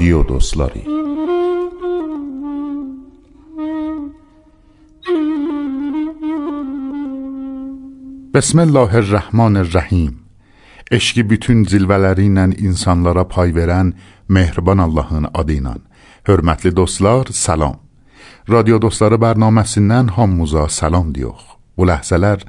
رادیو دوستلاری. بسم الله الرحمن الرحیم. اشکی بیتون زلوالرین ان انسانلارا پای ورن مهربان الله آدینان. حرمتلی دوستلار سلام. رادیو دوستلار برنامه سنن هم موزا سلام دیوخ. و لحظه لر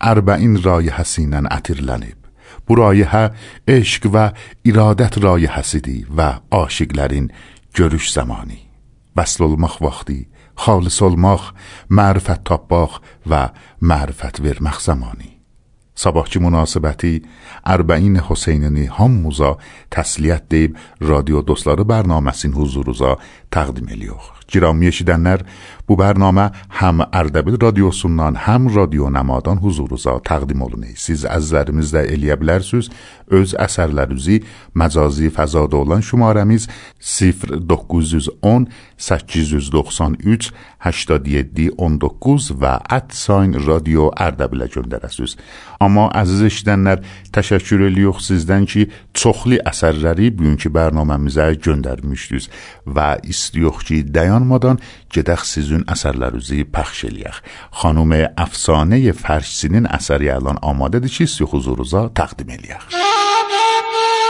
اربعین رای حسینن اتیر لنیب. برای ها عشق و ارادت رای حسیدی و آشگلرین گرش زمانی. وصل المخ وقتی خالص المخ معرفت تاباخ و معرفت ورمخ زمانی. سباهچی مناسبتی اربعین حسینینی هم موزا تسلیت دیب رادیو دوستلار برنامه سین حضوروزا تقدیم الیوخ. جرامی شیدنر بو برنامه هم اردبیل رادیو سنان هم رادیو نمادان حضوروزا تقدیم الونی سیز از ذرمیز در الیه بلرسوز از اثر لروزی مزازی فضا دولان شمارمیز سیفر دکوزیز اون سچیزیز دوخسان ایچ هشتادیه دی اون دکوز و ات ساین رادیو اردبیل جندرسوز. اما عزیز شدن نر تشکر لیوخ سیزدن چی چخلی اثر راری بیون که برنامه میزه جندر میشدیز و استیوخ چی دیان مادان جدخ سیزون اثر لروزی پخش لیخ. خانوم افسانه فرشسینین اثری الان آماده دی چی سیخ زوروزا تقدیم لیخ. موسیقی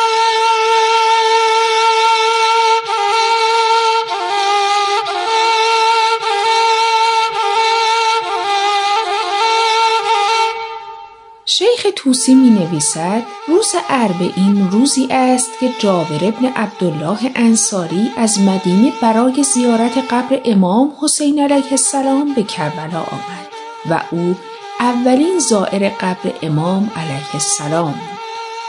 توسی می نویسد روز اربعین روزی است که جابر ابن عبدالله انصاری از مدینه برای زیارت قبر امام حسین علیه السلام به کربلا آمد و او اولین زائر قبر امام علیه السلام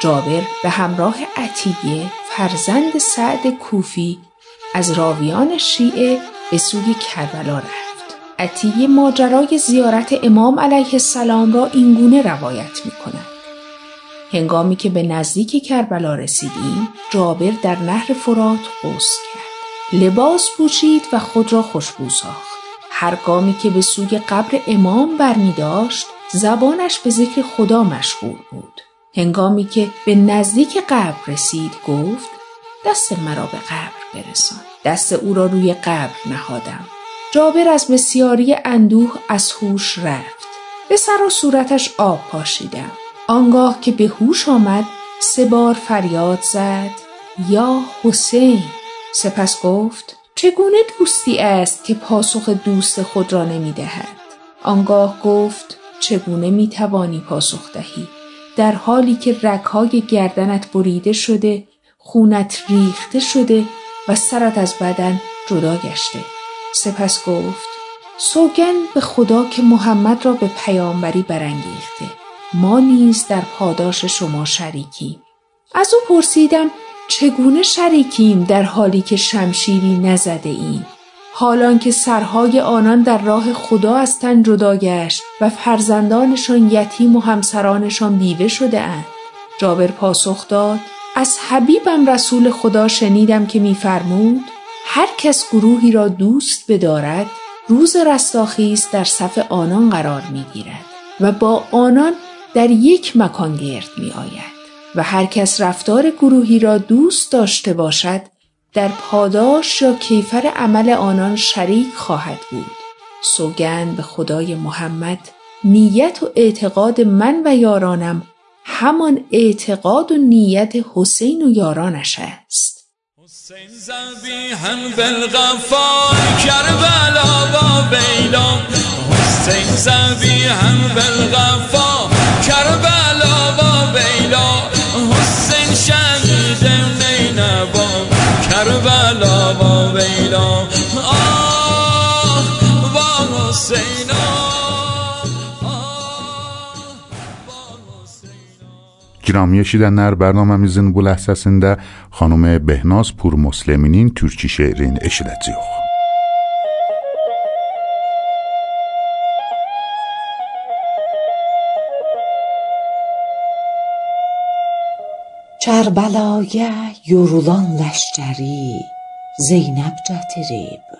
جابر به همراه عتیه فرزند سعد کوفی از راویان شیعه به سوی کربلا رفت. عطیه ماجرای زیارت امام علیه السلام را اینگونه روایت می کند. هنگامی که به نزدیک کربلا رسیدیم جابر در نهر فرات غسل کرد. لباس پوشید و خود را خوشبو ساخت. هر گامی که به سوی قبر امام برمی داشت زبانش به ذکر خدا مشغول بود. هنگامی که به نزدیک قبر رسید گفت دست مرا به قبر برسان. دست او را روی قبر نهادم. جابر از بسیاری اندوه از هوش رفت. به سر و صورتش آب پاشیدم آنگاه که به هوش آمد سه بار فریاد زد یا حسین. سپس گفت چگونه دوستی است که پاسخ دوست خود را نمی دهد؟ آنگاه گفت چگونه می توانی پاسخ دهی؟ در حالی که رکهای گردنت بریده شده خونت ریخته شده و سرت از بدن جدا گشته. سپس گفت سوگند به خدا که محمد را به پیامبری برانگیخته. ما نیز در پاداش شما شریکیم از او پرسیدم چگونه شریکیم در حالی که شمشیری نزده ایم؟ حالان که سرهای آنان در راه خدا از تن جدا گشت و فرزندانشان یتیم و همسرانشان بیوه شده اند. جابر پاسخ داد از حبیبم رسول خدا شنیدم که میفرمود هر کس گروهی را دوست بدارد روز رستاخیز در صف آنان قرار می گیرد و با آنان در یک مکان گرد می آید و هر کس رفتار گروهی را دوست داشته باشد در پاداش یا کیفر عمل آنان شریک خواهد بود. سوگند به خدای محمد نیت و اعتقاد من و یارانم همان اعتقاد و نیت حسین و یارانش است. حسین زبی هم بالغفار کربلا و بیلا حسین زبی هم بالغفار کربلا و بیلا Giramiyə eşidənlər bərnaməmizin bu ləhsəsində xanım Behnaz Pur Musliminin türkü şeirini eşidəcəyik. Kərbəlaya yorulan ləşkəri Zeynəb gətirib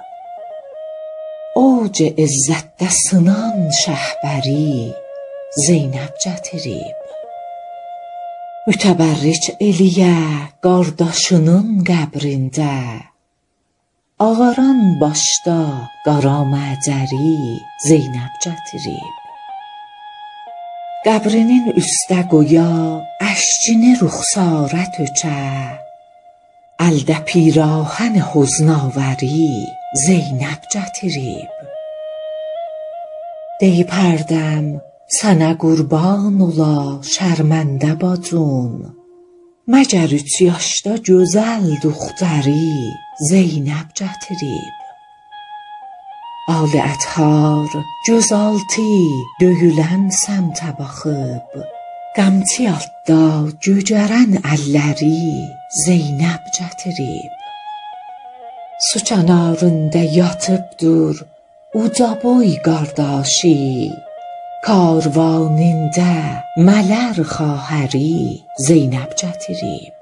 Oc izzətdə sınan şəhbəri Zeynəb gətirib Mütəbərric eləyə qardaşının qəbrində Ağaran başda qara məcəri Zeynəb gətirib. Qəbrinin üstə qoya əşcini ruxsarə tökə Əldə پیراهن حزناوری Zeynəb gətirib. Deyipərdəm sənə qurban ola şərməndə bacın. Məgər üç yaşda gözəl duxtəri Zeynəb gətirib. Ali əthar gözaltı döyülən səmtə baxıb Qəmçi altda cücərən əlləri Zeynəb gətirib. Su kənarında yatıbdır uca boy qardaşi. کاروانینده ملر خواهری زینب جتریب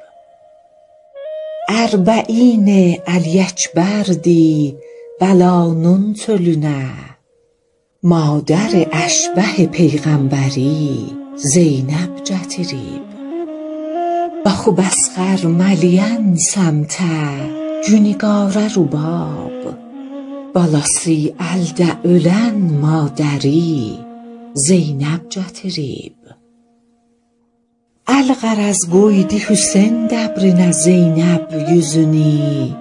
اربعین الیچ بردی بلانون تلونه. مادر اشبه پیغمبری زینب جتریب بخو بسخر ملین سمته جونیگاره روباب. بالاسی الده اولن مادری زینب جتریب الغرز گویدی حسین دبرن زینب یوزونی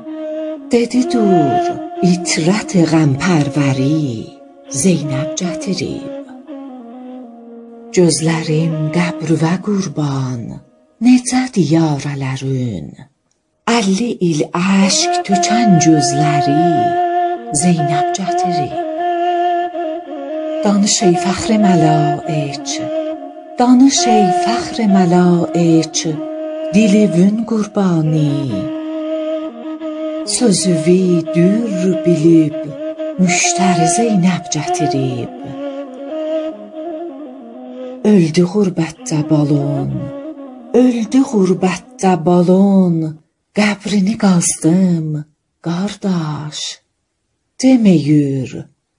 دیدی دور ایترت غم پروری. زینب جتریب جزلریم دبر و گربان نتت یارلرون الی ایل عشق تو چند جزلری زینب جتریب دانش ای فخر ملائک دانش ای فخر ملائک dilivün qurbani Sözüvi dür bilib Müştəri Zeynəb gətirib Öldü qurbətdə balon. Öldü qurbətdə balon. Qəbrini qazdım Qardaş. Demə yür.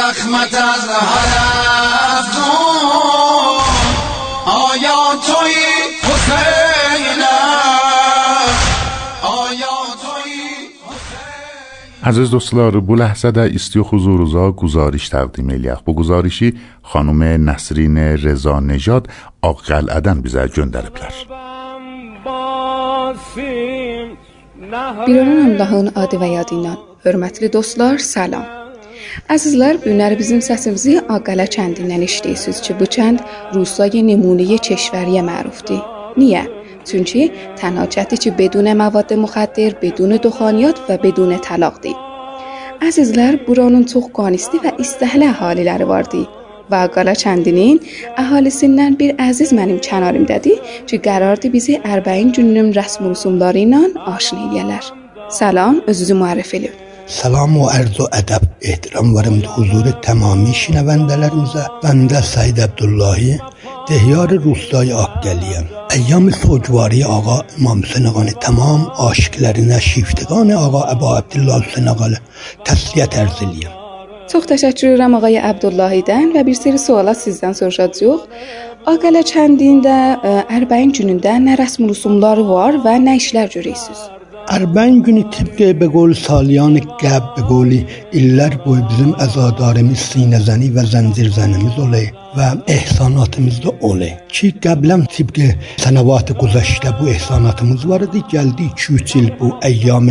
زخمت از هر از آیا توی عزیز دوستلار بو لحظه در استی و روزا گزارش تقدیم الیخ بو گزارشی خانوم نسرین رضا نجاد آقل ادن بیزر جندر پلر. بیرون اندهان آده و یادینان. حرمتل دوستلار سلام. Əzizlər, bu günləri bizim səsimizi Ağqələ kəndindən eşidirsiniz ki, bu kənd Rusiyaya nümunəyə çeşvəriyə mərufdur. Niyə? Çünki tənha ki, بدون مواد مخدر، بدون دخانیات və بدون talaqdır. Əzizlər, buranın çox qanisti və istəhli əhaliləri vardı. və Qala kəndinin əhalisindən bir əziz mənim kənarımdadır ki, qərardı bizi Ərbəyin gününün rəsm rüsumları ilə aşina eləyələr. Salam, özünüzü müərrif edin. سلام و عرض و ادب احترام ورم حضور تمامی شنوندələrimizə بنده سعید عبداللهی دهیار روستای آقگلیم ایام سوگواری آقا امام سنقان تمام aşıklarına şiftگان آقا ابا عبدالله سنقال تسلیت ارزلیم Çox təşəkkür edirəm ağay Əbdullahidən və bir seri suala sizdən soruşacağıq. Ağalə kəndində Ərbəyin günündə nə rəsm rüsumları var və nə işlər görürsüz? Ərbəyin günü tibqə be qol saliyan qəb be qoli illər boyu bizim əzadarimiz sinəzəni və zəncirzənimiz olay və ehsanatımız da olay. Ki qəbləm tibqə sənəvat quzəşdə bu ehsanatımız var idi. Gəldi 2-3 il bu əyyam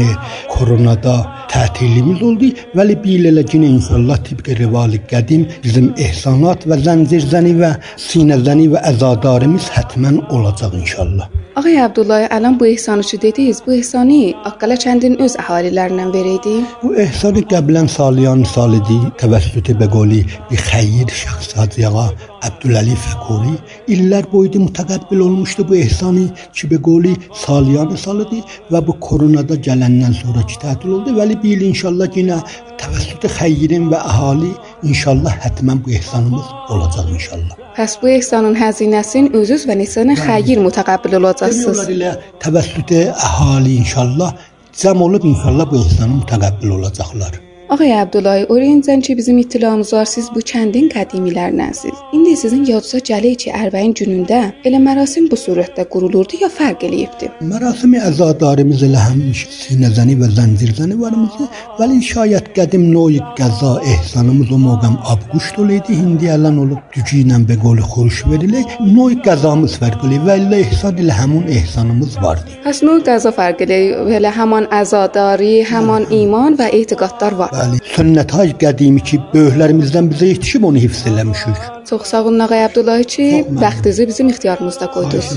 koronada tətilimiz oldu. Vəli bil elə ki inşallah tibqə rivali qədim bizim ehsanat və zəncirzəni və sinəzəni və əzadarimiz hətmən olacaq inşallah. Ağay Abdullahi, əlan bu ehsanı ki dediniz, bu ehsanı Aqqala kəndinin öz əhalilərindən verəydi. Bu ehsanı qəblən saliyan salidi təvəssütü bəqoli bir xeyir şəxs Hacıyağa Əbdüləli Fəkori illər boyunca mütəqəbbil olmuşdu bu ehsanı ki bəqoli saliyan salidi və bu koronada gələndən sonraki tətil oldu. Vəli bil inşallah yenə təvəssütü xeyirin və əhali inşallah hətmən bu ehsanımız olacaq inşallah. Pəs bu ehsanın həzinəsini özünüz və neçənə xeyir mütəqəbbil olacaqsınız. Onlar ilə təvəssütü əhali inşallah cəm olub inşallah bu ehsanı mütəqəbbil olacaqlar. Ağay Abdullahi Oriyenizdən ki, bizim ittilamız var, siz bu kəndin qədimilərindənsiz. İndi sizin yadıza gəlir ki, Ərbəyin günündə elə mərasim bu surətdə qurulurdu ya fərq eləyibdi? Mərasimi əzadarımız elə həmişə sinəzəni və zəncirəni varımızdı, vəli şayət qədim noy qəza ehsanımız o məqam abquşt olaydı, indi əlan olub gücü ilə beqol xuruş verilir. Noy qəzamız fərq eləyir və elə ehsan ilə həmin ehsanımız vardı. Həs noy qəza fərq eləyir, elə həmin əzadari, həmin hə, hə. iman və etiqadlar var. Bəli, sünnət-hay qədimi ki, böyüklərimizdən bizə yetişib onu hifz eləmişik. Çox sağ olun ağay Abdullahi ki, vaxtınızı bizim ixtiyarımızda qoydunuz.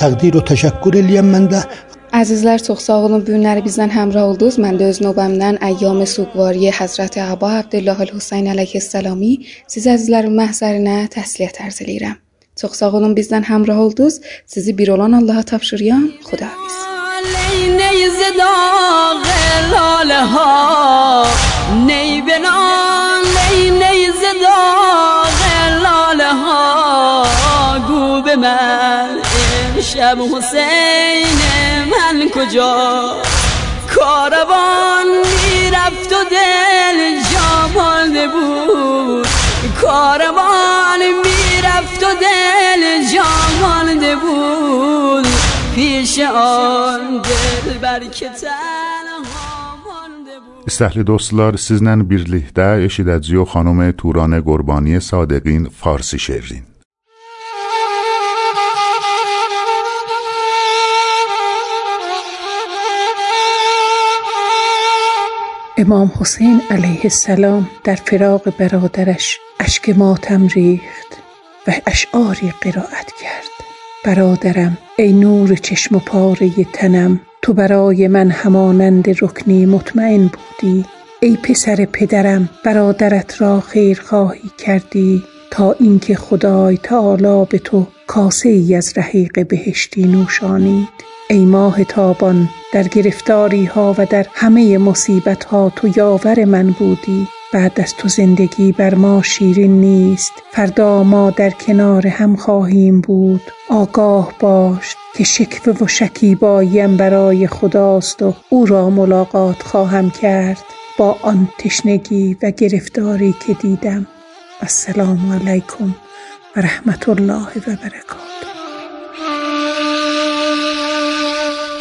Təqdir və təşəkkür eləyəm mən də. Əzizlər çox sağ olun bu günləri bizdən həmrah oldunuz. Mən də öz növbəmdən əyyam suqvari Həzrət Əba Abdullah el-Husayn əleyhissalami siz əzizlərin məhzərinə təsliyyət ərz eləyirəm. Çox sağ olun bizdən həmrah oldunuz. Sizi bir olan Allaha tapşırıram. Xudahafiz. لاله ها. نی بنان نی نی زداغ لاله ها. گو به من امشب حسین من کجا؟ کاروان می‌رفت دل جا مانده کاروان می‌رفت دل جا مانده پیش آن دل بر که İstəhli dostlar, sizlə birlikdə eşidəcəyik xanım Turanə Qurbani Sadiqin Farsi şeirin. امام حسین علیه السلام در فراق برادرش اشک ماتم ریخت و اشعاری قرائت کرد برادرم ای نور چشم و پاره تنم تو برای من همانند رکنی مطمئن بودی. ای پسر پدرم برادرت را خیر خواهی کردی. تا اینکه خدای تعالی به تو کاسه ای از رحیق بهشتی نوشانید. ای ماه تابان در گرفتاری ها و در همه مصیبت ها تو یاور من بودی. بعد از تو زندگی بر ما شیرین نیست. فردا ما در کنار هم خواهیم بود. آگاه باش که شکوه و شکیباییم برای خداست و او را ملاقات خواهم کرد. با آن تشنگی و گرفتاری که دیدم. السلام علیکم و رحمت الله و برکاته.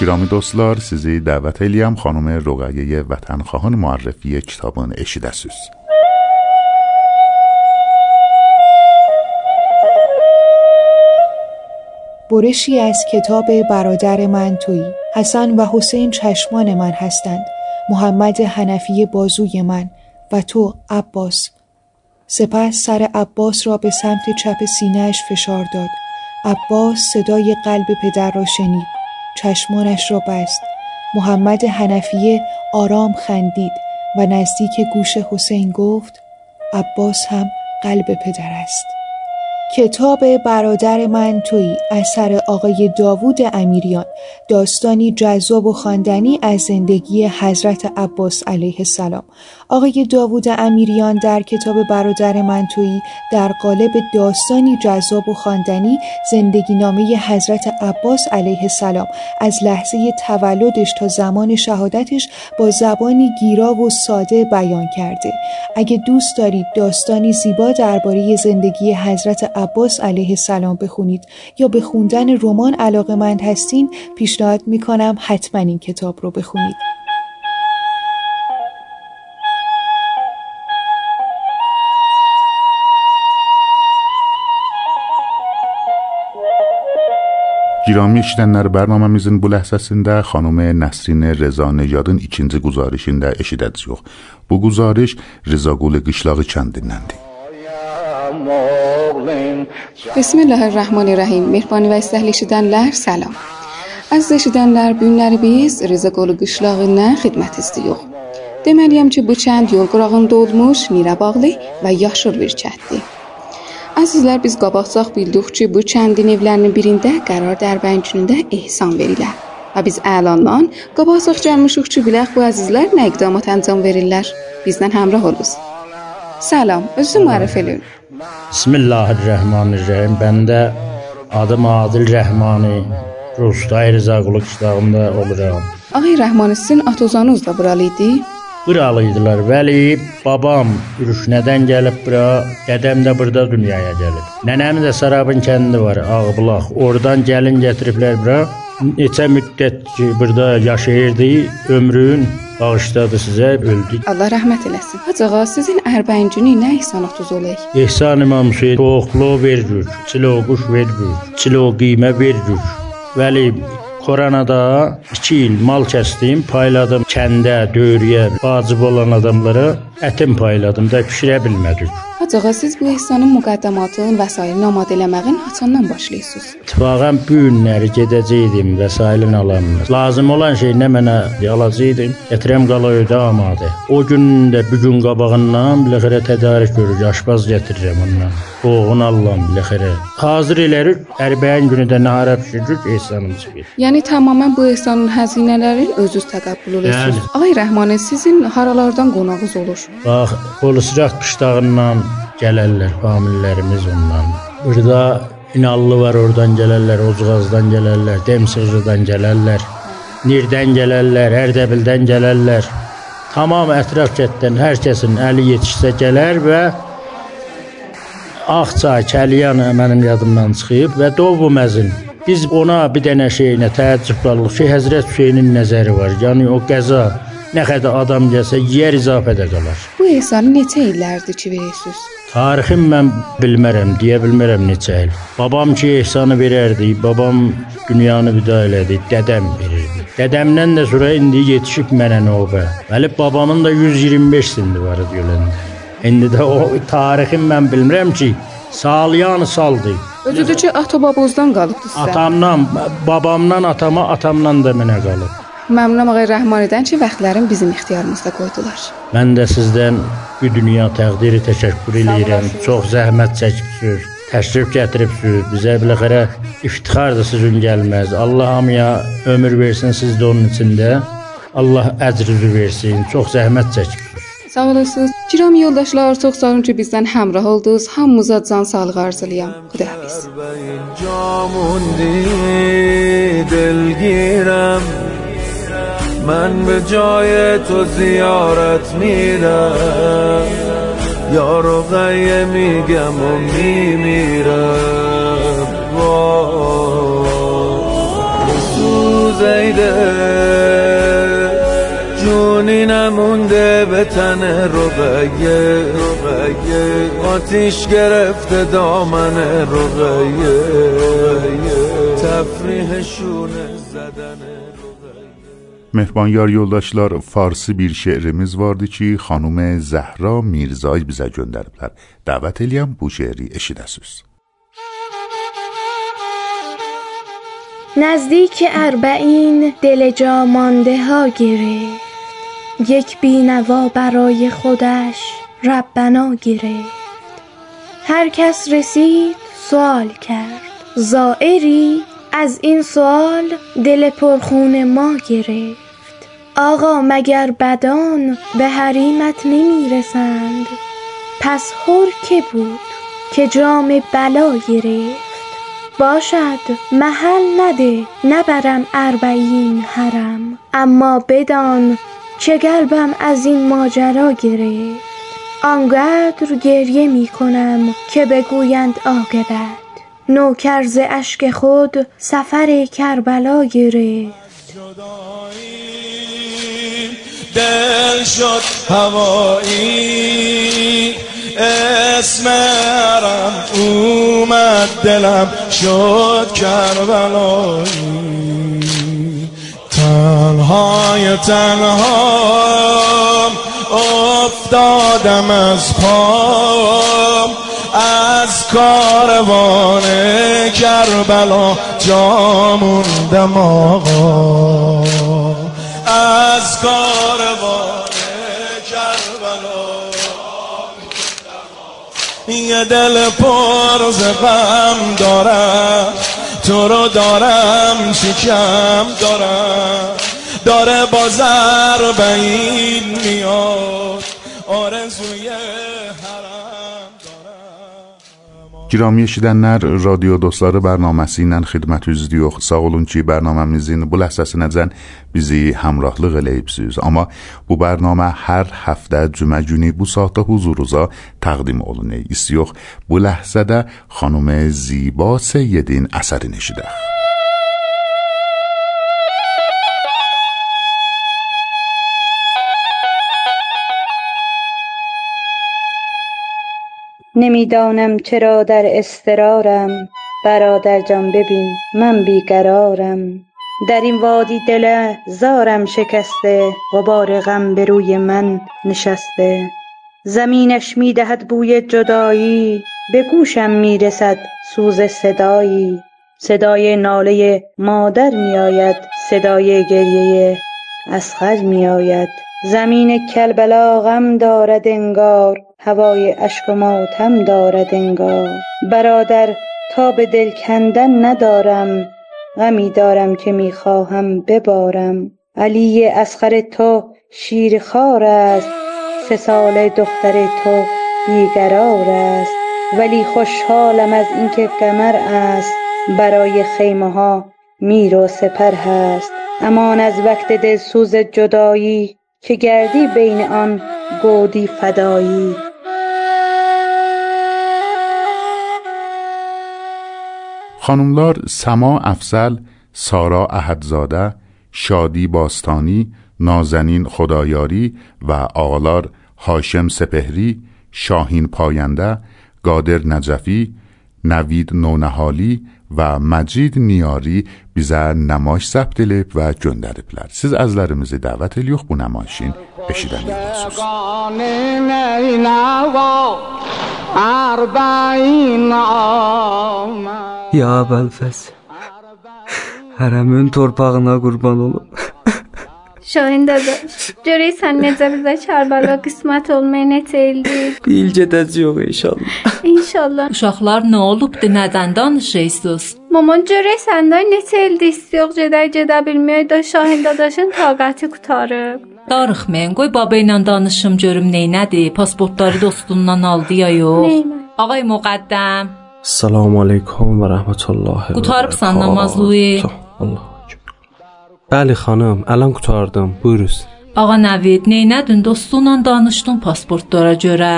گرامی دوستlar sizi dəvət eləyəm xanım Röqəyyəyə vətənxواهان معرفی kitabını eşidəsiz. برشی از کتاب برادر من تویی. حسن و حسین چشمان من هستند. محمد حنفی بازوی من و تو عباس. سپس سر عباس را به سمت چپ سینهش فشار داد. عباس صدای قلب پدر را شنید. چشمانش را بست. محمد حنفیه آرام خندید و نزدیک گوش حسین گفت عباس هم قلب پدر است. کتاب برادر من تویی اثر آقای داوود امیریان داستانی جذاب و خواندنی از زندگی حضرت عباس علیه السلام. آقای داوود امیریان در کتاب برادر من تویی در قالب داستانی جذاب و خواندنی زندگی نامه حضرت عباس علیه السلام. از لحظه تولدش تا زمان شهادتش با زبانی گیرا و ساده بیان کرده. اگه دوست دارید داستانی زیبا درباره زندگی حضرت عباس علیه السلام بخونید یا به خوندن رمان علاقه مند هستین پیشنهاد می‌کنم حتما این کتاب رو بخونید. گیرامی اشیدن نر برنامه میزن بله حساسین خانم نسرین رزا نجادن ایچینزی گزارشین در اشیدت زیوخ بو گزارش رزا گول گشلاقی چندین نندی kəndindəndir. Bismillahirrahmanirrahim. Mehrbani və istəkli eşidənlər, salam. Əziz eşidənlər, bu günləri biz Rizaqulu Qışlağından xidmət istəyirik. Deməliyəm ki, bu kənd yol qırağında olmuş, mirəbağlı və yaşıl bir kənddir. Əzizlər, biz qabaqcaq bildik ki, bu kəndin evlərinin birində qərar dərbəyin günündə ehsan verirlər. Və biz əlandan qabaqcaq gəlmişik ki, bilək bu əzizlər nə iqdamat əncam verirlər. Bizlə həmrah olunuz. Salam, özünüzü mərifə edin. Bismillahirrahmanirrahim. Mən də adım Adil Rəhmani, Rustay Rızaqulu qışlağında oluram. Ağay Rəhmani sizin atozanız da buralı idi? Buralıydılar. Vəli babam Ürüşnədən gəlib bura, dədəm də burada dünyaya gəlib. Nənəmin də Sarabın kəndi var, Ağbulaq. Oradan gəlin gətiriblər bura. Neçə müddət ki, burada yaşayırdı, ömrün bağışladı sizə, öldü. Allah rəhmət eləsin. Hacığa, sizin ərbəyin günü nə ihsan otuz olay? İhsan İmam Hüseyn toxlu vergür, çilo quş vergür, çilo qiymə vergür. Vəli Koranada 2 il mal kəsdim, payladım kəndə, döyürüyə, vacib olan adamlara ətim payladım da pişirə bilmədik. Hacığa siz bu ehsanın müqəddamatını və s. amad eləməyin haçandan başlayırsınız? İttifaqən bu günləri gedəcəydim vəsailin alanına. Lazım olan şey nə mənə alacaqdım, gətirəm qalıydı amadə. O gün də bu gün qabağından biləxərə tədarük görür, aşpaz gətirirəm ondan. Oğun Allahım biləxərə. Hazır elərik, ərbəyin günü də nahara pişiririk, ehsanımız verir. Yəni tamamilə bu ehsanın həzinələrini özünüz təqabbül edirsiniz. Yəni. Ay Rəhmanə, sizin haralardan qonağınız olur? Bax, Qolusraq qışlağından gələrlər, famillərimiz ondan. Burada İnallı var, oradan gələrlər, Ocğazdan gələrlər, Demsığırdan gələrlər, Nirdən gələrlər, Ərdəbildən gələrlər. Tamam ətraf kənddən hər kəsin əli yetişsə gələr və Ağçay, Kəliyan mənim yadımdan çıxıb və Dovu məzin. Biz ona bir dənə şeyinə təəccüb qalırıq ki, Həzrət Hüseynin nəzəri var. Yəni o qəza nə qədər adam gəlsə yer izafədə qalar. Bu ehsanı neçə illərdir ki verirsiniz? Tarixim mən bilmərəm, deyə bilmərəm neçə il. Babam ki ehsanı verərdi, babam dünyanı vida elədi, dədəm verirdi. Dədəmdən də sonra indi yetişib mənə növbə. Bəli, babamın da 125 sindi var idi öləndə. İndi də o tarixim mən bilmirəm ki, salyan saldı. Özüdür ki, ata-babozdan qalıbdı sizə. Atamdan, babamdan atama, atamdan da mənə qalıb. Məmnunam ağay Rəhmanidən ki, vaxtların bizim ixtiyarımızda qoydular. Mən də sizdən bu dünya təqdiri təşəkkür eləyirəm. Çox zəhmət çəkibsiniz, təşrif gətiribsiniz. Bizə biləxərə iftixardır sizin gəlməz. Allah hamıya ömür versin, siz də onun içində. Allah əcrinizi versin. Çox zəhmət çəkibsiniz. Sağ olasınız. Kiram yoldaşlar, çox sağ olun ki, bizdən həmrəh oldunuz. Hamımıza can sağlığı arzulayıram. Xuda hafiz. Dilgirəm من به جای تو زیارت میرم. یار و غیه میگم و میمیرم. سوزیده جونی نمونده به تن رقیه. آتیش گرفته دامن رقیه. تفریح شونه زدن مهربانیار یولداشلار فارسی بیر شعرمیز واردی چی خانوم زهرا میرزای بیزا گندربلر دعوت الیم بو شعری اشیدسوز نزدیک اربعین دل جا مانده ها گرفت. یک بینوا برای خودش ربنا گرفت. هر کس رسید سوال کرد. زائری از این سوال دل پرخون ما گرفت. آقا مگر بدان به حریمت نمی رسند پس هر که بود که جام بلا گرفت؟ باشد محل نده نبرم اربعین حرم اما بدان چه قلبم از این ماجرا گرفت؟ آنقدر گریه می کنم که بگویند عاقبت. نوکر ز اشک خود سفر کربلا گرفت. دل شد هوایی. اسمرم اومد دلم شد کربلایی. تنهای تنها افتادم از پام از کاروان کربلا جا موندم از کاروان کربلا. یه دل پر ز غم دارم. تو رو دارم چی کم دارم. داره با ضربین میاد. آرزوی Giramlı eşidənlər, radio dostları bərnaməsi ilə xidmət üzlüyük. Sağ olun ki, bərnaməmizin bu ləhsəsinəcən bizi həmrahlıq eləyibsiniz. Amma bu bərnamə hər həftə cümə günü bu saatda huzurunuza təqdim olunur. İstiyox bu ləhzədə xanım Ziba Seyyidin əsərini eşidək. نمی‌دانم چرا در اضطرارم. برادر جان ببین من بیقرارم. در این وادی دل زارم شکسته غبار غم به روی من نشسته. زمینش می دهد بوی جدایی به گوشم می رسد سوز صدایی. صدای ناله مادر می آید صدای گریه اصغر می آید زمین کربلا غم دارد انگار هوای اشک و ماتم دارد انگار. برادر تاب دل کندن ندارم غمی دارم که می خواهم ببارم. علی اصغر تو شیرخوار است سه ساله دختر تو بیقرار است. ولی خوشحالم از اینکه قمر است برای خیمه ها میر و سپر هست. امان از وقت دلسوز جدایی که گردی بین آن گودی فدایی. خانملار سما افزل، سارا احدزاده، شادی باستانی، نازنین خدایاری و آقالار هاشم سپهری، شاهین پاینده، قادر نجفی، نوید نونهالی و مجید نیاری بیزه نماش سبت لب و جندر پلر. سیز از لرمزی دوت الیوخ بو نماشین بشیدن یه بسوز. یا بلفز هرمون ترپاقنا گربان اولو Şahin dadaş, görək sən necə bizə Kərbəla qismət olmaya necə eləyir? Bil gedəcəyik inşallah. İnşallah. Uşaqlar nə olubdu, nədən danışırsınız? Maman görək səndən neçə ildir istiyox gedək gedə bilməyək də Şahin dadaşın taqəti qutarıb. Darıxmayın, qoy baba ilə danışım görüm neynədir, pasportları dostundan aldı ya yox. Neynə? Ağay müqəddəm, Salam aleykum və rəhmətullah. Qutarıbsan namazlıyı? Allah. Bəli xanım, ələn qutardım. Buyuruz. Ağa Nəvid, neynədin dostunla danışdın pasportlara görə?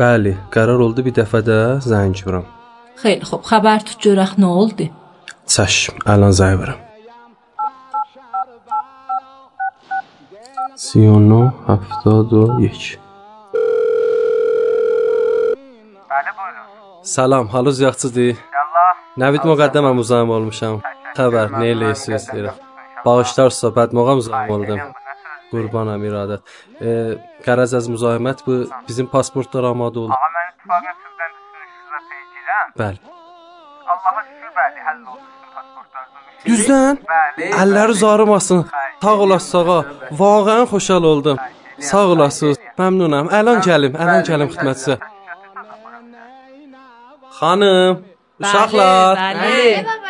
Bəli, qərar oldu bir dəfə də zəng vuram. Xeyli xoş, xəbər tut görək nə oldu? Çəşm, ələn zəng vuram. 39 71 Salam, halınız yaxşıdır? Nəvid müqəddəməm uzayım olmuşam. Xəbər, nə eləyirsiniz deyirəm. Bağışlar söhbət moğa müzahim oldum. Qurbanam iradət. E, qərəz az müzahimət bu bizim pasportlar amadə oldu. Ağa mən ittifaqən sizdən də sürüşünüzə peygirəm. Bəli. Allaha şükür bəli, həll oldu sizin pasportlarınızın. Düzdən? Bəli. Əlləri zarımasın. Sağ olasın ağa. Vaqəən xoşal oldum. Sağ olasınız. Məmnunam. Ələn gəlim, ələn gəlim xidmətçisə. Xanım, uşaqlar. Bəli.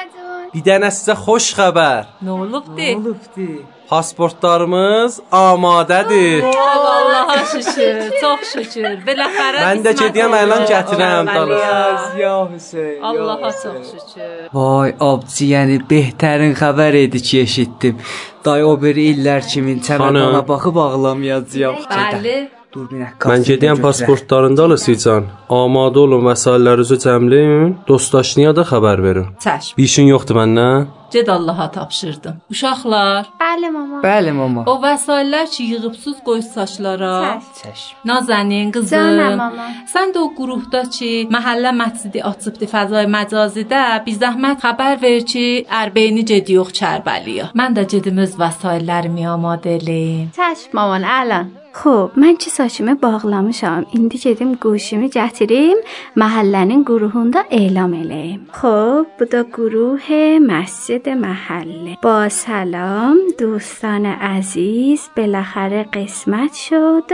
Bir dənə sizə xoş xəbər. Nə olubdu? Nə olubdu? Pasportlarımız amadədir. Allaha şükür, çox şükür. Beləxərə Mən də gediyəm əlan gətirəm dalış. Ya Hüseyn. Allaha çox şükür. Vay abci, yəni behtarin xəbər idi ki, eşitdim. Day o bir illər kimi çəmədana baxıb ağlamayacağam. Bəli. Mən gedəyəm pasportlarınızı alasıcan. Amadə olun, vəsaitlərinizi cəmləyin, dostlaşnıya da xəbər verin. Çəş. Bir işin yoxdur məndən? Ced Allaha tapşırdım. Uşaqlar. Bəli mama. Bəli mama. O vəsaitlər ki, yığıbsız qoy saçlara. Çəş. Nazənin qızım. Canım mama. Sən də o qrupda ki, məhəllə məscidi açıbdı fəzai məcazidə, biz zəhmət xəbər ver ki, Ərbeyni ced yox Çərbəliyə. Mən də cedim öz vəsaitlərimi amadə eləyim. Çəş maman, əlan. خب من چه saçımı bağlamışam. İndi gedim quşumu gətirim, məhəllənin qurğunda elan eləyim. خب bu da گروه مسجد محله. با سلام دوستان عزیز بالاخره قسمت شد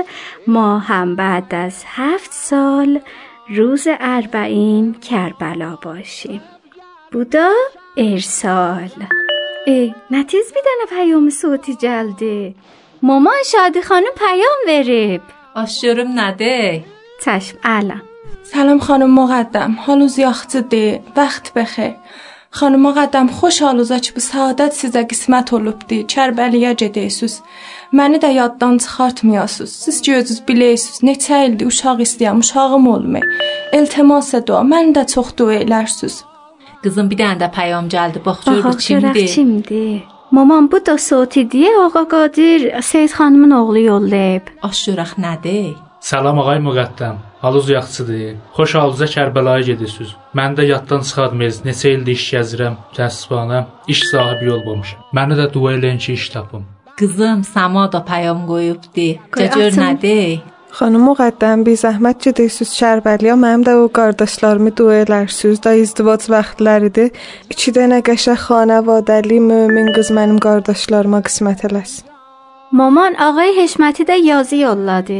ما هم بعد از هفت سال روز اربعین کربلا باشیم. بودا ارسال ای نتیز بیدن پیام صوتی geldi. مامان شادی خانم پیام بریب. آشورم نده. چشم علا سلام خانم مقدم. حالوز یاخت ده وقت بخه خانم مقدم خوش حالوزا چه به سعادت سیزه قسمت olup دی. چر بلیا جده سوز منی ده یاددان چخارت میاسوز سیز جوزوز بلیسوز نه چهل دی اشاق استیام اشاقم olme التماس دعا من ده چخ دو ایلر قزم بیدن ده پیام جلده بخجور چیم دی. Maman bu da Sotidiyə Ağa Qadir Seyid xanımın oğlu yollayıb. Aşuraq nədir? Salam ağay müqəddəm. Halınız yaxşıdır? Xoş halıza Kərbəlaya gedirsiniz. Məni də yaddan çıxartmayız. Neçə ildir iş gəzirəm, təəssüfənə iş sahibi olmamışam. Məni də dua eləyin ki, iş tapım. Qızım Samo da payam qoyubdu. Gecə gör nədir? Xanım Müqəddəm, bir zəhmət gedirsiz Şərbəliyə. Mənim də o qardaşlarımı dua elərsiz. Da izdivac vaxtlarıdır. İki dənə qəşəng xanavadəli mömin qız mənim qardaşlarıma qismət eləsin. Maman ağay Heşməti də yazı yolladı.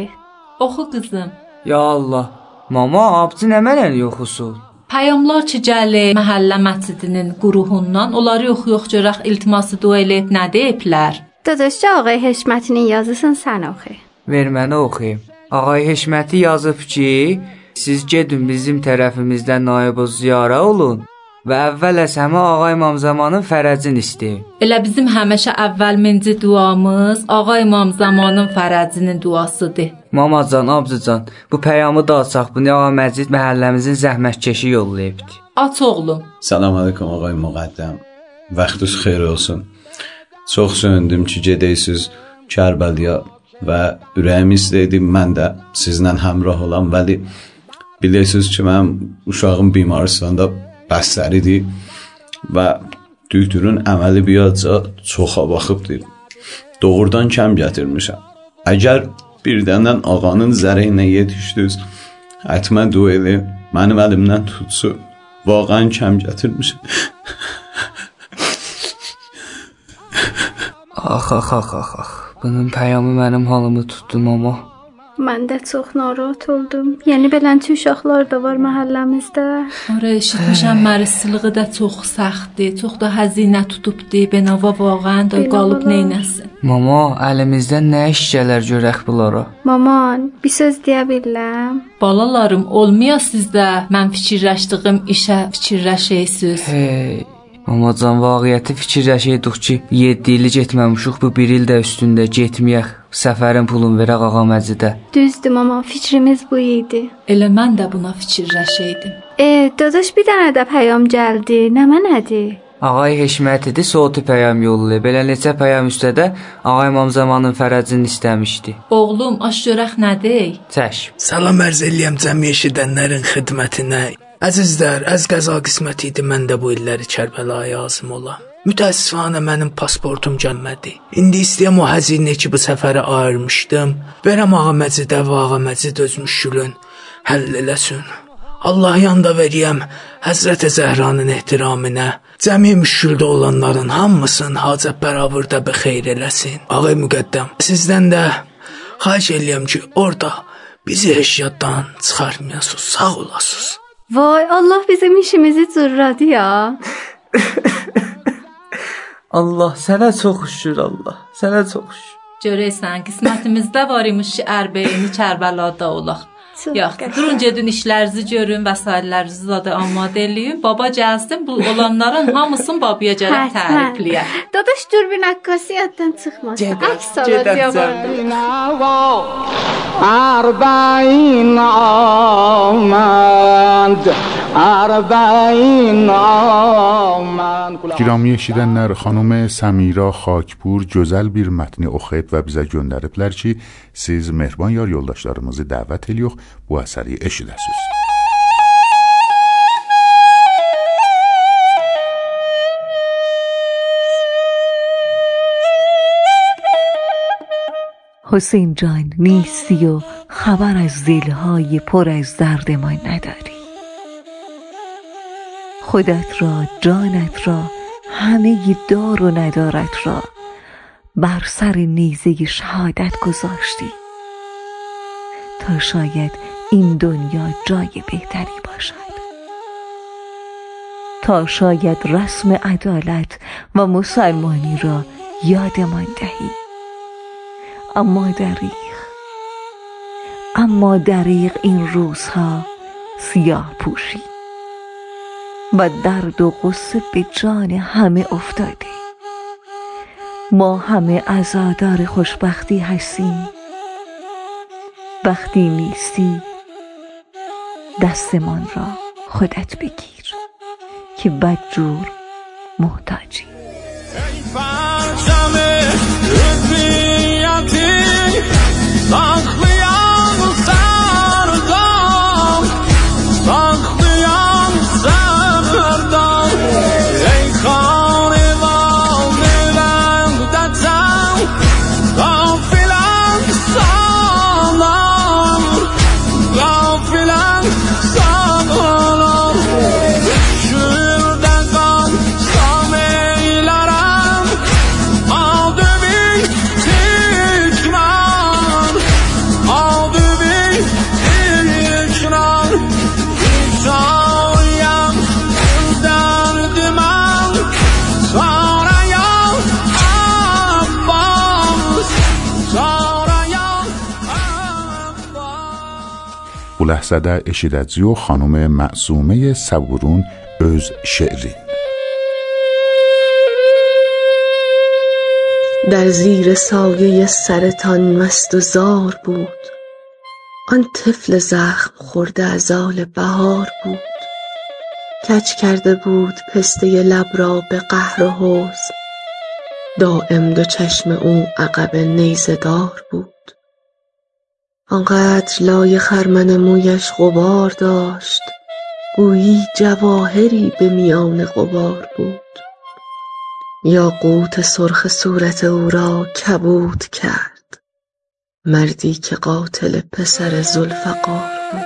Oxu qızım. Ya Allah. Mama, abci nə mənə yoxusun? Peyamlar ki, gəli məhəllə məscidinin quruhundan onları yox yox görək iltiması dua eləyib nə deyiblər? Dadaşca ağay Heşmətinin yazısını sən oxu. Ver mənə oxuyum. Ağay Heşməti yazıb ki, siz gedin bizim tərəfimizdən naibo ziyarə olun və əvvəl Əsəmə Ağa İmam Zamanın fərəcini istəyin. Elə bizim həmişə əvvəlminci duamız Ağa İmam Zamanın fərəcinin duasıdır. Mamacan, abcıcan, bu peyamı da açaq. Bunu Ağa Məcid məhəlləmizin zəhmətkeşi yollayıbdı. Aç oğlum. Salam aleyküm ağay müqəddəm. Vaxtınız xeyir olsun. Çox söyündüm ki, gedəysiniz Kərbəliyə və ürəyim istəyirdi mən də sizlə həmrəh olam, vəli bilirsiniz ki, mənim uşağım bimaristanda bəstəridir və doktorun əməli biyaca çoxa baxıbdır. Doğrudan kəm gətirmişəm. Əgər birdəndən ağanın zərəyinə yetişdiniz, həttəmən dua edin, mənim əlimdən tutsun. Vaqan kəm gətirmişəm. Ax, ax, ax, ax, ax. Bunun peyamı mənim halımı tutdu mama. Mən də çox narahat oldum. Yəni beləncə uşaqlar da var məhəlləmizdə. Ora eşitmişəm mərisliği də çox səxtdir, çox da həzinə tutubdu. Benava vağən da qalıb neynəsin? Mama, əlimizdən nə iş gələr görək bunlara? Maman, bir söz deyə bilərəm? Balalarım, olmuyor sizdə mən fikirləşdiyim işə fikirləşəsiz. Hey, Mamacan vaqiyyəti fikirləşəydik ki, 7 ili getməmişik, bu 1 il də üstündə getməyək. Səfərin pulunu verək ağa Məcidə. Düzdür mama, fikrimiz bu idi. Elə mən də buna fikirləşəydim. E, dadaş bir dənə də peyam gəldi. Nə mənədir? Ağay Heşmət idi, soğutu pəyam yollayıb. Belə neçə pəyam üstə də Ağa İmam Zamanın fərəcini istəmişdi. Oğlum, aş görək nədir? Çək. Salam ərz eləyəm cəmi eşidənlərin xidmətinə. Əzizlər, əz qəza qismət idi mən də bu illəri Kərbəlaya azım olam. Mütəəssifanə mənim pasportum gəlmədi. İndi istəyəm o həzinə ki bu səfərə ayırmışdım, verəm ağa Məcidə və ağa Məcid öz müşkülün həll eləsin. Allah yanda veriyəm Həzrət Zəhranın ehtiramına. Cəmi müşküldə olanların hamısını hacət bərabərdə bi xeyr eləsin. Ağay müqəddəm, sizdən də xahiş eləyəm ki, orada bizi heç yaddan çıxarmayasınız. Sağ olasınız. Vay, Allah bizim işimizi cırradı ya. Allah sənə çox şükür Allah. Sənə çox şükür. Görəsən, qismətimizdə var imiş ki, ərbeyini Kərbəlada olaq. Yox, durun gedin işlərinizi görün, vəsaitlərinizi də amadə eləyin. Baba gəlsin, bu olanların hamısını babaya gəlib tərifləyə. Dadaş dürbün əkkası yaddan çıxmasın. Əks alacaq أربعين آمد أربعين آمد Girami eşidənlər xanım Səmira Xakpur gözəl bir mətni oxuyub və bizə göndəriblər ki, siz mehriban yar yoldaşlarımızı dəvət eləyox bu əsəri eşidəsiniz. حسین جان نیستی و خبر از دلهای پر از درد ما نداری خودت را جانت را همه دار و ندارت را بر سر نیزه شهادت گذاشتی شاید این دنیا جای بهتری باشد. تا شاید رسم عدالت و مسلمانی را یادمان دهی. اما دریغ اما دریغ این روزها سیاه پوشی. و درد و غصه به جان همه افتاده. ما همه عزادار خوشبختی هستیم. وقتی نیستی. دستمان را خودت بگیر که بدجور محتاجی. Bu ləhzədə eşidəcəyik xanım Məsumə Səburun öz şeiri. در زیر سایه سرتان مست و زار بود. آن طفل زخم خورده از آل بهار بود. کج کرده بود پسته لب را به قهر و حزن دائم دو چشم او عقب نیزه دار بود. آنقدر لای خرمن مویش غبار داشت گویی جواهری به میان غبار بود. یاقوت سرخ صورت او را کبود کرد. مردی که قاتل پسر ذوالفقار بود.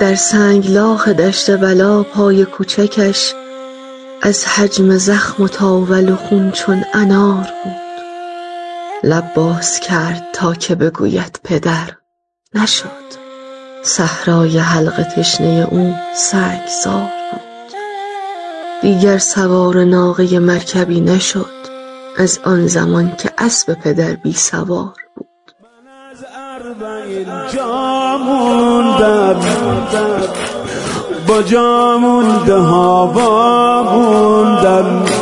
در سنگلاخ دشت بلا پای کوچکش از حجم زخم و تاول و خون چون انار بود. لب باز کرد تا که بگوید پدر. نشد. صحرای حلق تشنه او سنگزار بود. دیگر سوار ناقه مرکبی نشد. از آن زمان که اسب پدر بی سوار جا موندم با جا مونده هوا موندم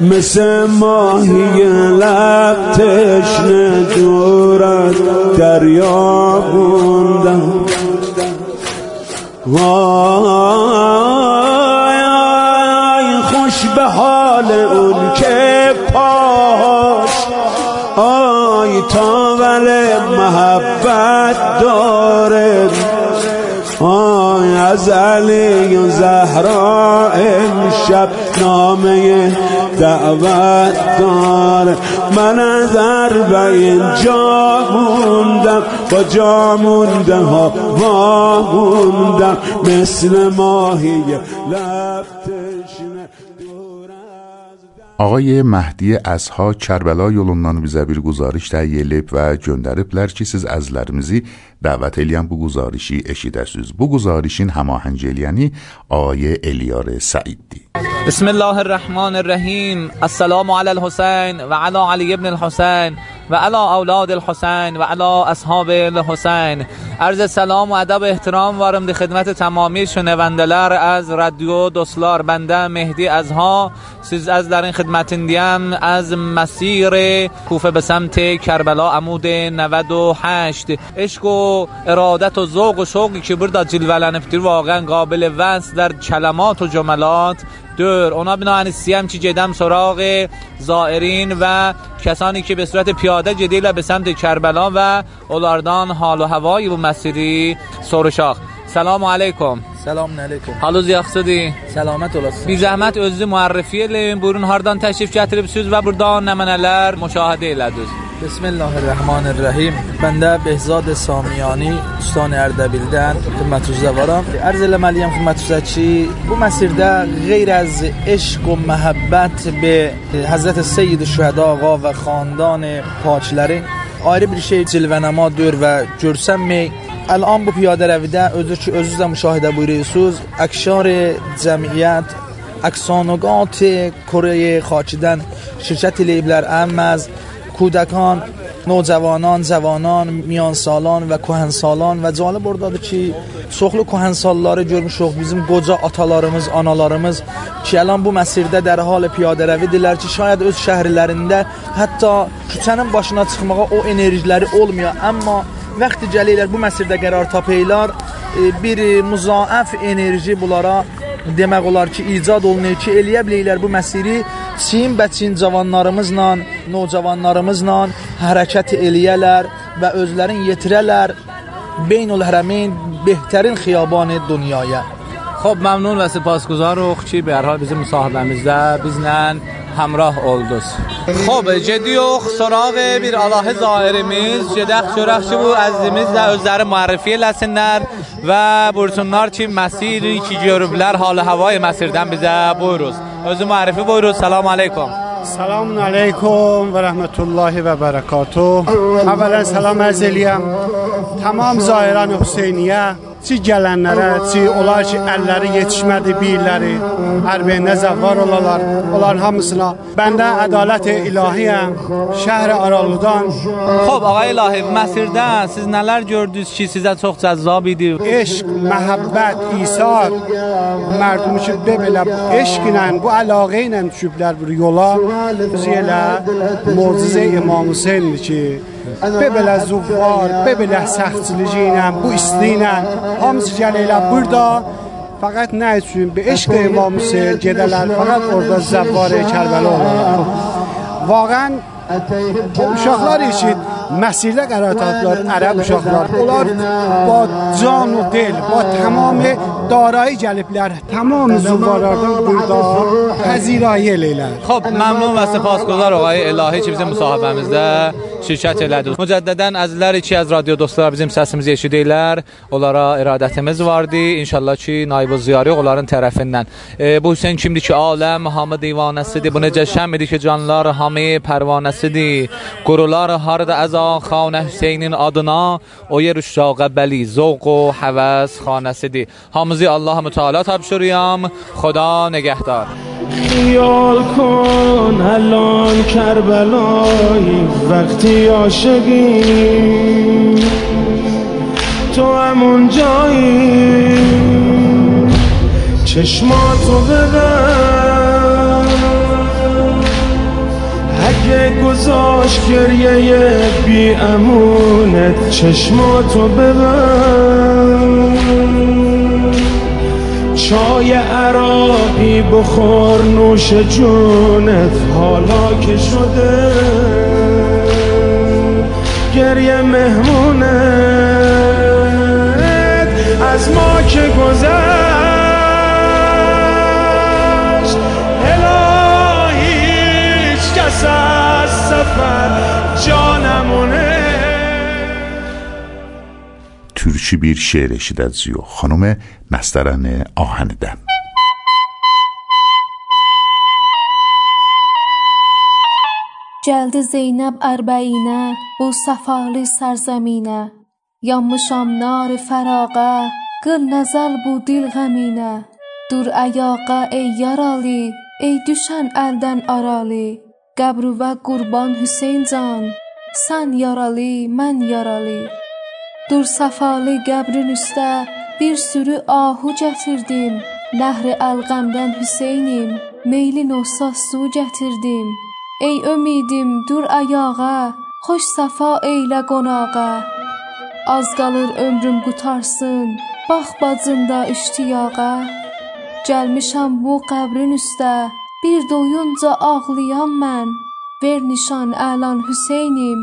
مثل ماهی لب تشنه دور از دریا موندم وای خوش به حال اون که پاش. آی تاول محبت داره آی از علی و زهرا امشب نامه دعوت داره من از اربعین جا موندم با جا مونده ها وا موندم مثل ماهی لب تشنه Ağay Məhdi Əzha Kərbəla yolundan bir guzarış təyin edib və göndəriblər ki, siz əzlərimizi dəvət edən bu guzarışı eşidəsiniz. Bu guzarışın həmahəng eləyəni Ayə Eliyar Səiddir. بسم الله الرحمن الرحيم. السلام على الحسين وعلى علي بن الحسين وعلى أولاد الحسين وعلى أصحاب الحسين. عرض سلام و ادب احترام وارم دی خدمت تمامی شنوندلر از رادیو دوسلار. بنده مهدی ازها. سیز از در این خدمت دیم از مسیر کوفه به سمت کربلا. عمود 98 عشق و ارادت و ذوق و شوقی که بردا جلولنفتیر واقعا قابل وصل در کلمات و جملات دور. اونا بناهن سیم چی جدم سراغ زائرین و کسانی که به صورت پیاده جدیل به سمت کربلا و اولاردان حال و هوایی و مسیری سورشاخ سلام علیکم. سلام علیکم. حالو زیاخ سدی سلامت اولاس بی زحمت از معرفی لیم. برون هردان تشریف چتر بسوز و بردان نمنالر مشاهده لدوز بسم الله الرحمن الرحیم. بنده بهزاد سامیانی استان اردبیل دن خدمت روزه بارم ارز لمالیم خدمت روزه چی؟ بو مسیر ده غیر از عشق و محبت به حضرت سید شهده آقا و خاندان پاچلره ayrı bir şey cilvənəma dör və görsənmək الان bu پیاده رویده özü ki özünüz də müşahidə buyuruyorsunuz اکشار جمعیت اکسانوگات کره خاچیدن شرکت لیبلر ام از کودکان نوجوانان جوانان میان سالان و کهن سالان و جالب oradadır ki çoxlu kəhən salları görmüşük bizim qoca atalarımız, analarımız ki alan bu məsirdə dər hal piyadə rəvidirlər ki şayad öz şəhərlərində hətta küçənin başına çıxmağa o enerjiləri olmuyor amma وقتی gəlirlər bu məsirdə qərar tapırlar bir muzaaf enerji bunlara demək olar ki, icad olunur ki, eləyə bilirlər bu məsiri Çin və Çin cavanlarımızla, nocavanlarımızla hərəkət eləyələr və özlərin yetirələr Beynul Hərəmin بهترین خیابان دنیaya. خب ممنون و سپاسگزارم که به هر حال bizim müsahibəmizdə bizlə همراه oldunuz. خب جدی سراغ bir Allah zahirimiz gedək görək ki bu əzizimiz də özləri müərrifi eləsinlər və buyursunlar ki məsiri ki görüblər halı havayı məsirdən bizə buyuruz. Özü müərrifi buyuruz. Salam aleykum. سلام علیکم و رحمت الله و برکاته. اولا سلام عرض tamam zahirən Hüseyniyə Çi gələnlərə, çi onlar ki əlləri yetişmədi birləri, hərbeyində zəvvar olalar, onların hamısına bəndə ədalət ilahiyəm, şəhər Aralıdan. Xob, ağa ilahi, Məsirdə siz nələr gördünüz ki, sizə çox cəzzab idi? Eşq, məhəbbət, isar, mərdumi ki, bebelə eşq ilə, bu əlaqə ilə düşüblər bir yola, bizi elə mucizə İmam Hüseyndir ki, bebelə zuvvar, bebelə səxtçiliyi ilə, bu isti ilə hamısı gəlirlər burada faqat nə üçün? Be eşq İmam gedələr, faqat orada zəvvar Kərbəla olarlar. Vaqən uşaqlar üçün مسیرdə qərar tapdılar ərəb uşaqlar. Onlar با can و دل با تمام دارایی gəliblər. تمام زوارlardan burada پذیرایی eləyirlər. خب ممنون و سپاسگزار آقای الهی که bizim müsahibəmizdə şirkət elədiniz. Mücəddədən əzizlər ki, az radio dostlar bizim səsimizi eşidirlər. Onlara iradətimiz vardı. İnşallah ki, naib ziyarı onların tərəfindən. E, bu Hüseyn kimdir ki, aləm hamı divanəsidir. Bu necə şəmdir ki, canlar hamı pərvanəsidir. Qurular harda خانه حسینین آدنا او یه رشاق بلی زوق و حوض خانه سدی حامزی الله متعالی تب شوریم خدا نگهدار خیال کن الان کربلای وقتی عاشقی تو همون جایی چشماتو بگم اگه گذاشت گریه بی امونت چشماتو ببر چای عراقی بخور نوش جونت حالا که شده. گریه مهمونت از ما که گذشت. Türkü bir şeir eşidəcəyik. Xanımı Nəstərəni Ahənidən. Gəldi Zeynəb ərbəyinə, bu səfalı sərzaminə. Yanmışam nar fəraqa, qıl nəzər bu dil qəminə. Dur əyaqa ey yaralı, ey düşən əldən aralı. Qəbru və qurban Hüseyn can, sən yaralı, mən yaralı. Dur səfalı qəbrin üstə bir sürü ahu gətirdim. Ləhri əlqəmdən Hüseynim, meylin olsa su gətirdim. Ey ümidim, dur ayağa, xoş səfa eylə qonağa. Az qalır ömrüm qutarsın, bax bacında iştiyağa. Gəlmişəm bu qəbrin üstə, bir doyunca ağlayan mən. Ver nişan əlan Hüseynim,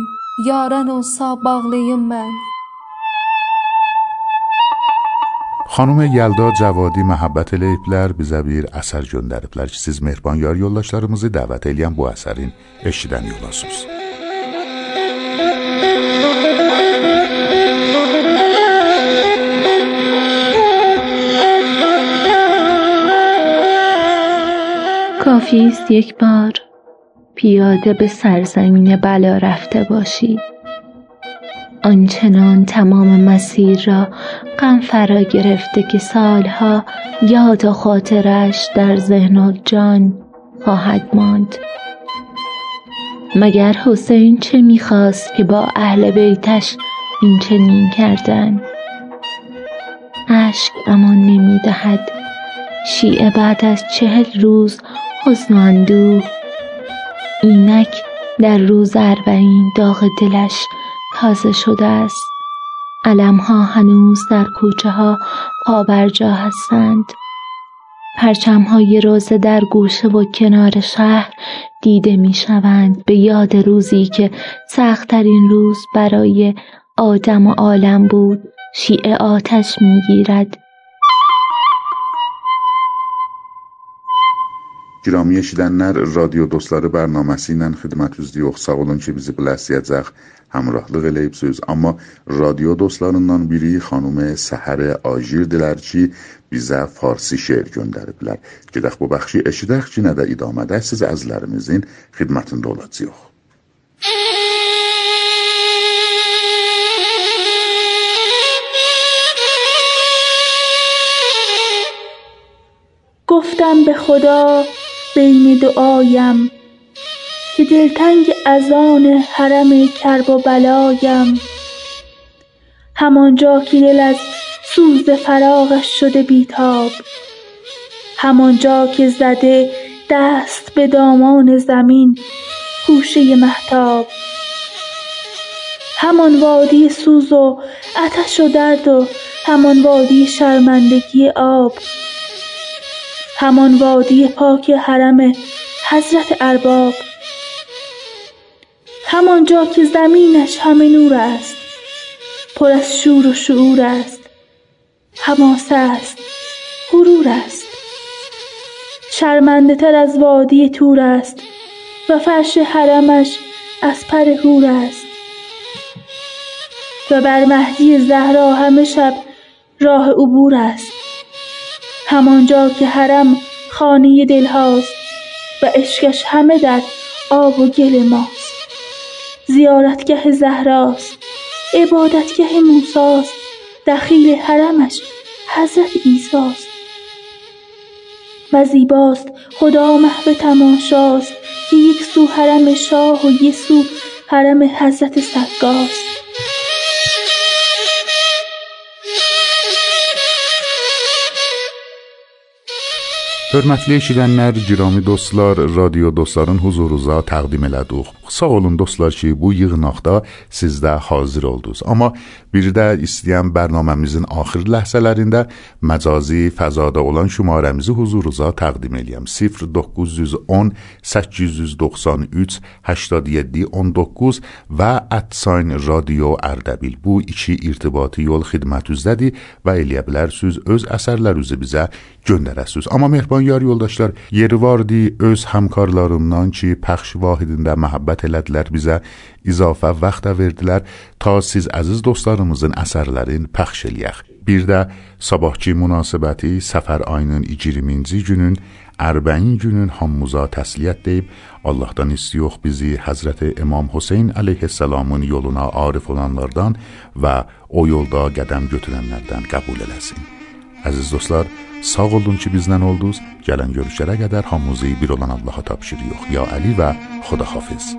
yaran olsa bağlıyım mən. خانم یلدا جوادی محبت لیپلر به زبیر اثر جندر پلر چیز مهربان یار یولاشلارمزی دعوت الیم بو اثرین اشیدن یولاسوز کافی است یک بار پیاده به سرزمین بلا رفته باشید آنچنان تمام مسیر را غم فرا گرفته که سالها یاد و خاطرش در ذهن و جان خواهد ماند. مگر حسین چه می‌خواست که با اهل بیتش این چنین کردن؟ اشک امان نمی‌دهد. شیعه بعد از چهل روز حزن اندوه. اینک در روز اربعین داغ دلش تازه شده است. علمها هنوز در کوچه ها پابرجا هستند. پرچم های روزه در گوشه و کنار شهر دیده می شوند به یاد روزی که سختترین روز برای آدم و عالم بود. شیعه آتش می گیرد Giromi eşidənlər radio dostları bərnaməsi ilə xidmətinizi yox, sağ olun ki, bizi biləsiyəcək həmrahlıq eləyibsiniz. Amma radio dostlarından biri xanım Səhər Ajirdilər ki, bizə farsi şeir göndəriblər. Gedək bu bəxşi eşidək ki, nə də idamədə siz əzlərimizin xidmətində olacağıq. گفتم به خدا بین دعایم که دلتنگ از آن حرم کرب و بلایم همانجا که دل از سوز فراغش شده بیتاب. همانجا که زده دست به دامان زمین خوشه محتاب همان وادی سوز و آتش و درد و همان وادی شرمندگی آب. همان وادی پاک حرم حضرت ارباب. همانجا که زمینش همه نور است پر از شور و شعور است حماسه است غرور است. شرمنده تر از وادی تور است و فرش حرمش از پر هور است. و بر مهدی زهرا همه شب راه عبور است. همانجا که حرم خانه دلهاست و عشقش همه در آب و گل ماست. زیارتگه زهراست عبادتگه موساست دخیل حرمش حضرت عیساست و زیباست خدا محو تماشاست که یک سو حرم شاه و یک سو حرم حضرت سگاست Hörmətli eşidənlər, girami dostlar, radio dostların huzurunuza təqdim elədik. Sağ olun dostlar ki, bu yığınaqda siz də hazır oldunuz. Amma bir də istəyən bərnaməmizin axır ləhzələrində məcazi fəzada olan şumarəmizi huzurunuza təqdim eləyəm. 0910 893 87 19 və @sign radio Ərdəbil. Bu iki irtibati yol xidmətinizdədir və eləyə bilərsiniz öz əsərlərinizi bizə göndərəsiniz. Amma mehriban yar yoldaşlar, yeri vardı öz həmkarlarından ki, pəxş vahidində məhəbbət elədilər bizə, izafə vaxt da verdilər ta siz əziz dostlarımızın əsərlərin pəxş eləyək. Bir də sabahki münasibəti səfər ayının 20-ci günün ərbəin günün hamımıza təsliyyət deyib, Allahdan istiyox bizi Həzrəti İmam Hüseyn əleyhissalamın yoluna arif olanlardan və o yolda qədəm götürənlərdən qəbul eləsin. Əziz dostlar, sağ olun ki bizdən oldunuz. Gələn görüşlərə qədər hamımızı bir olan Allaha tapşırırıq. Ya Əli və Xudahafiz.